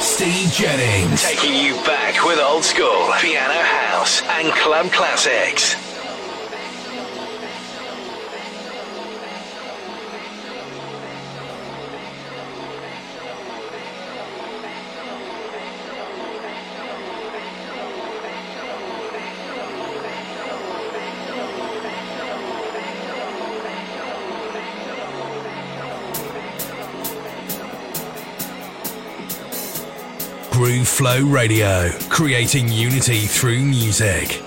Steve Jennings. Taking you back with old school, piano house, and club classics. Flow Radio, creating unity through music.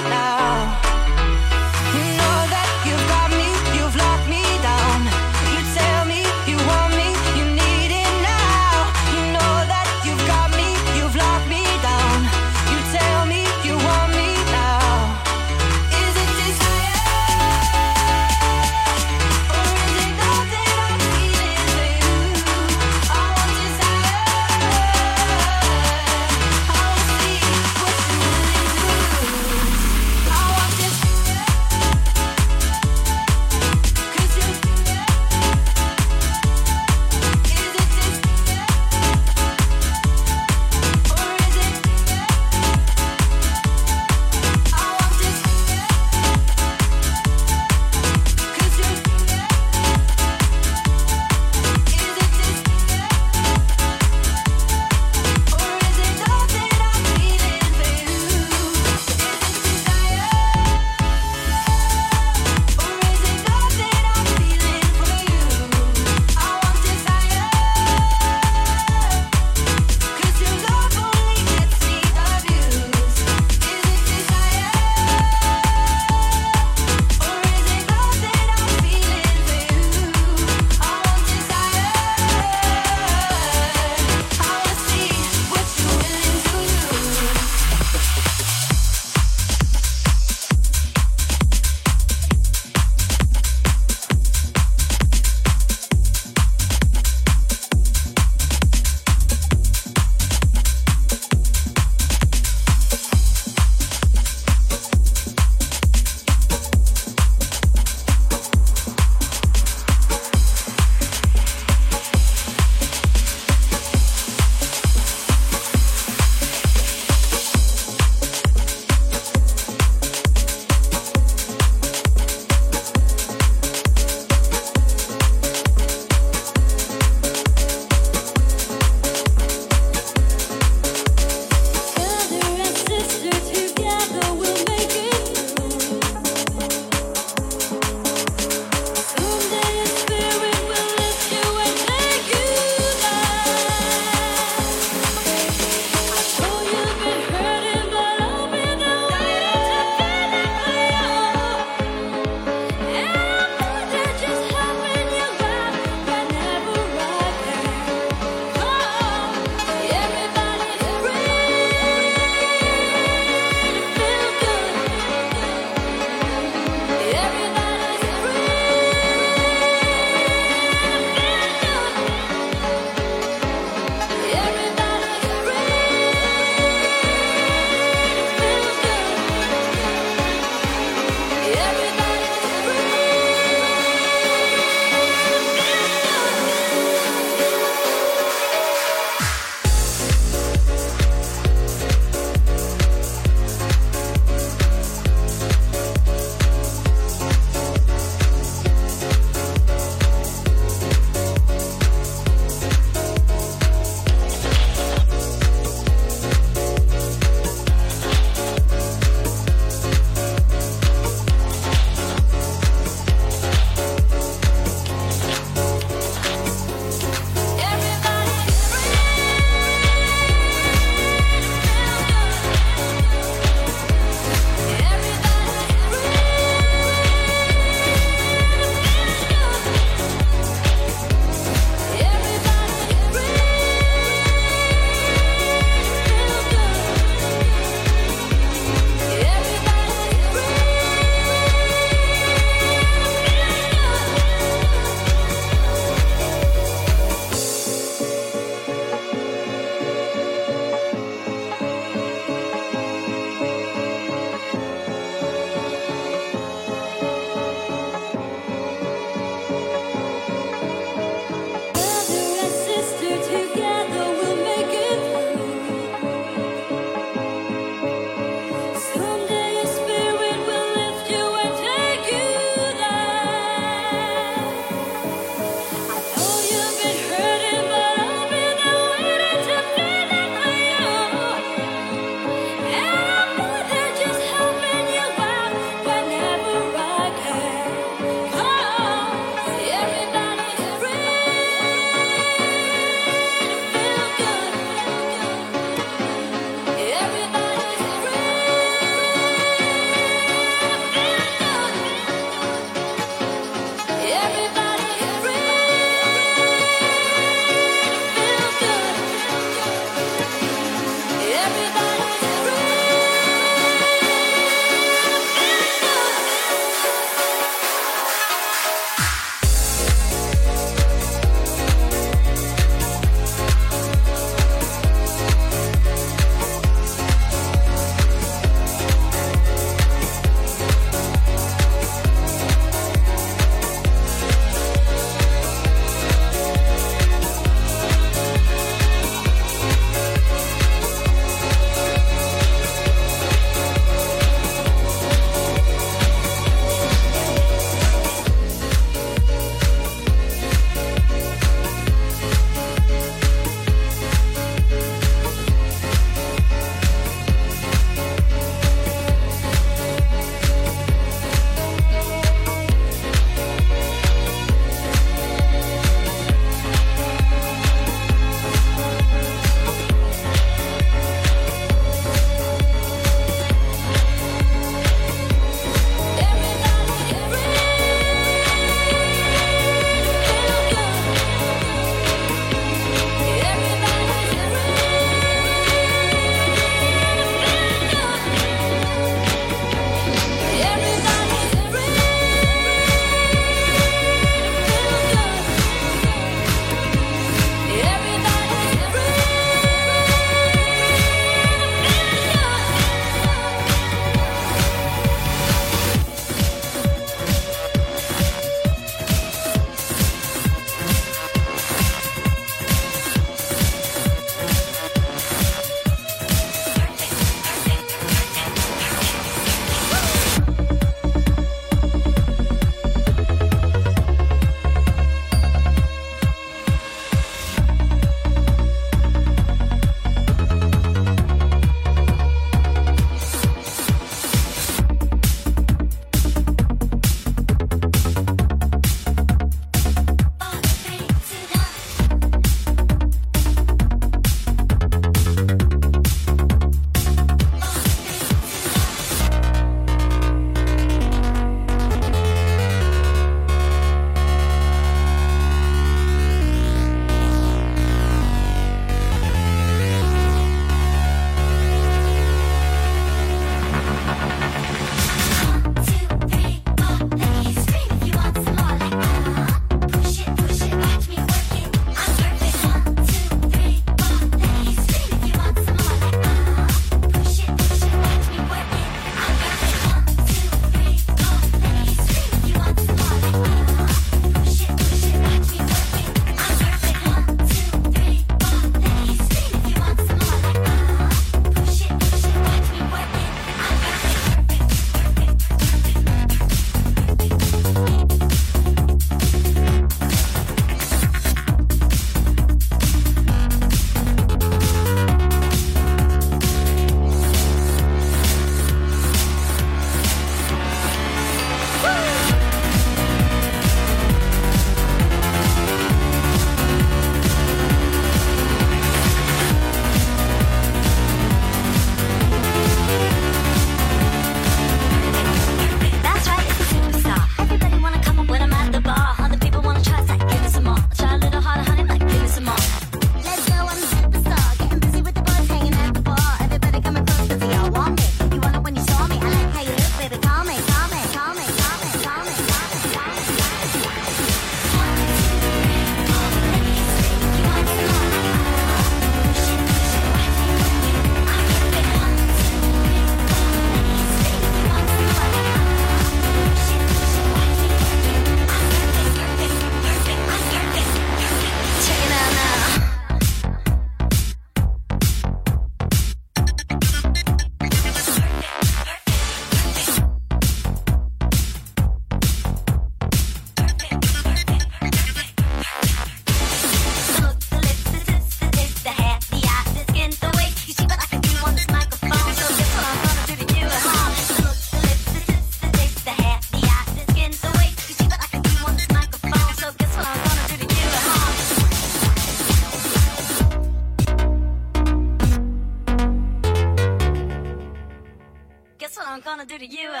You,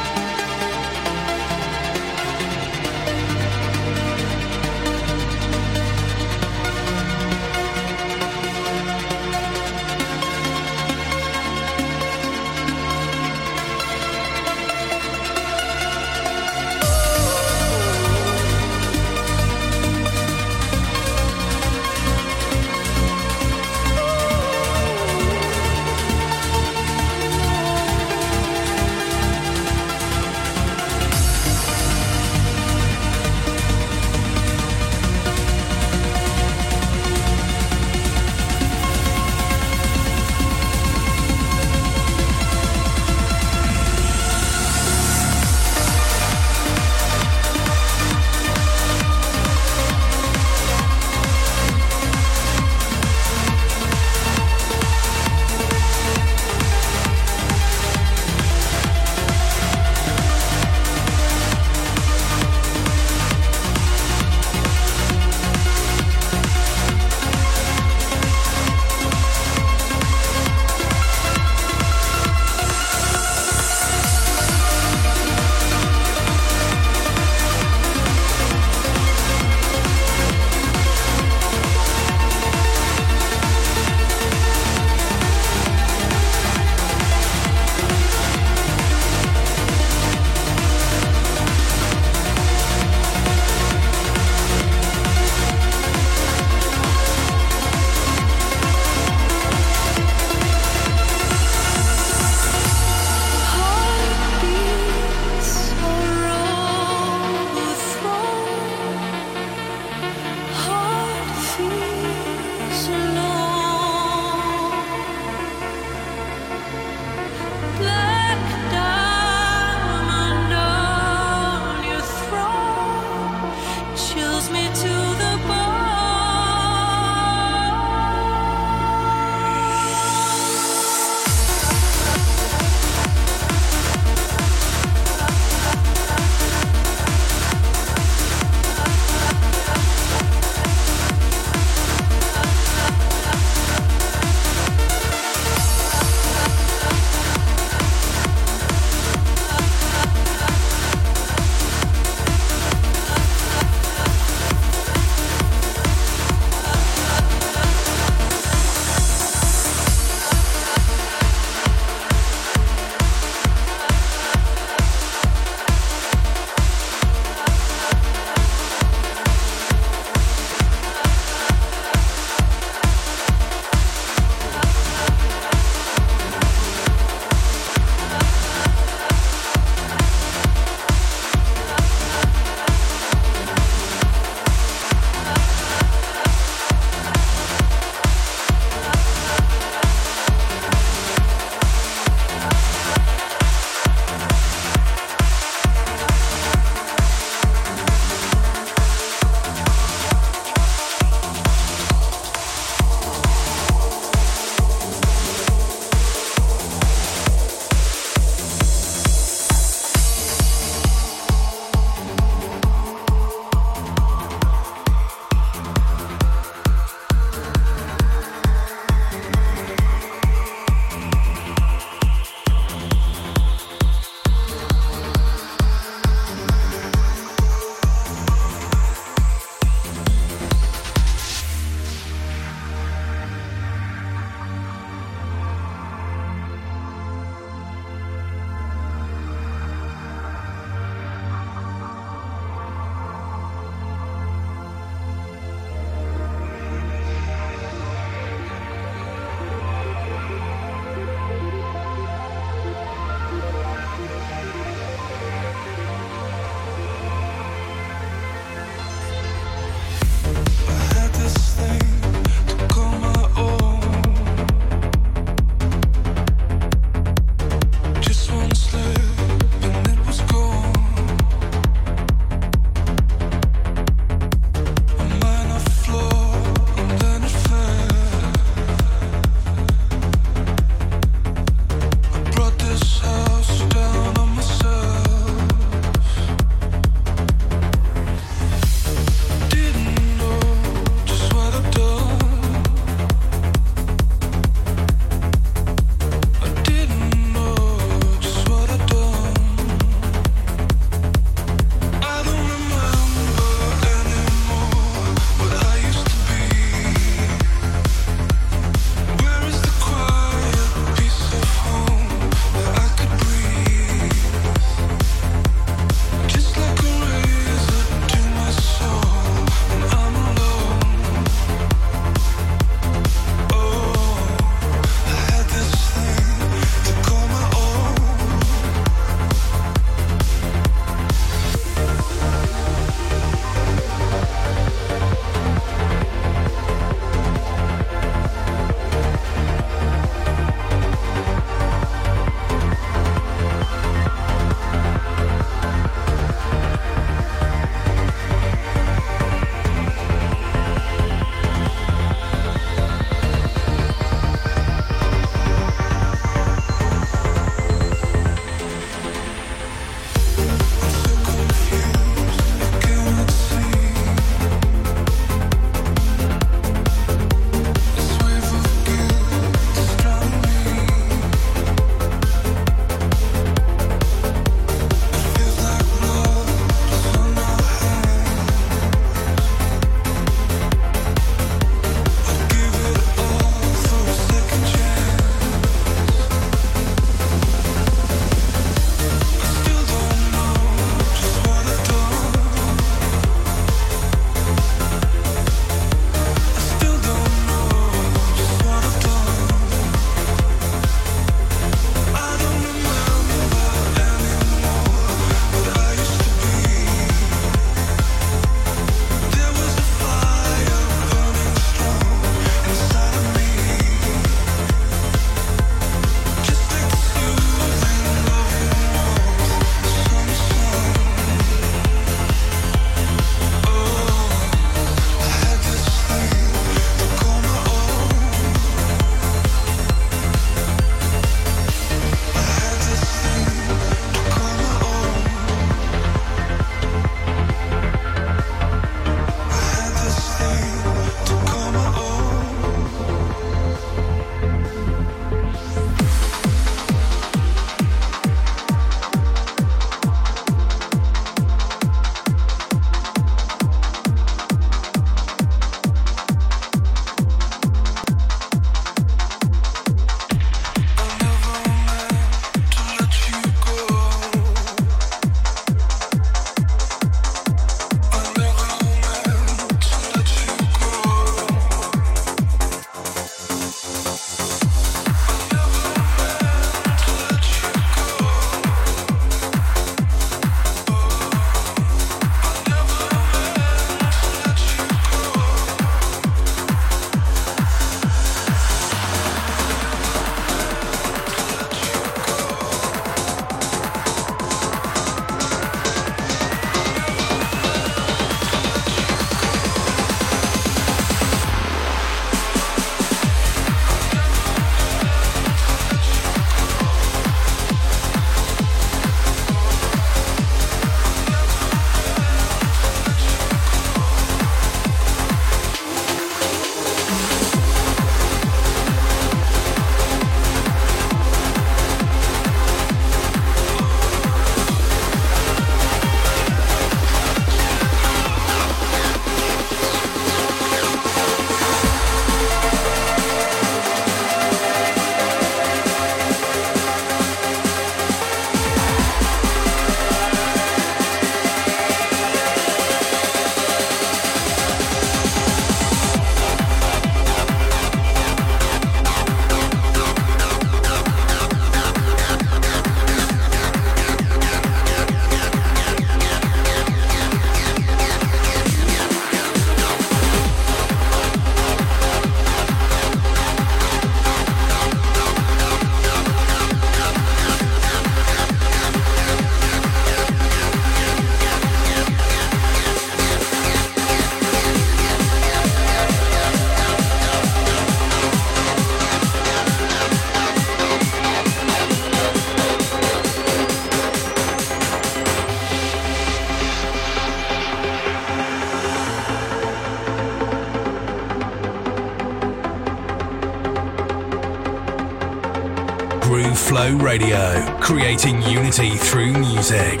Radio, creating unity through music.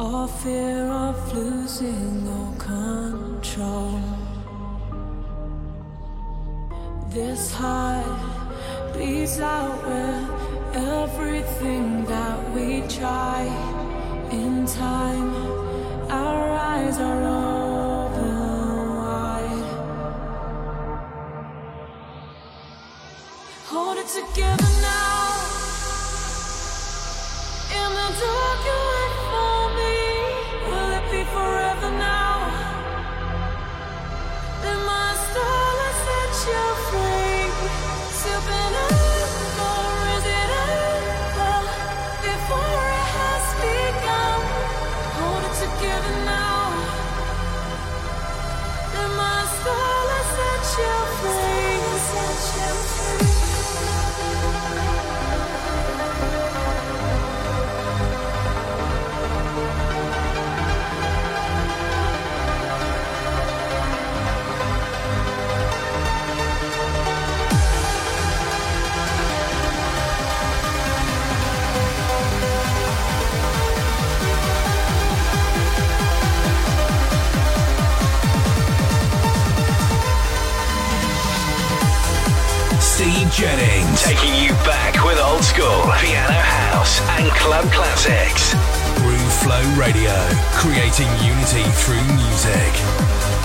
Or fear of losing all control? This heart bleeds out with everything that we try in time. Our eyes are open wide. Hold it together now. In the dark, Jennings. Taking you back with old school piano house and club classics. Groove Flow Radio. Creating unity through music.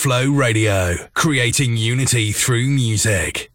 Flow Radio, creating unity through music.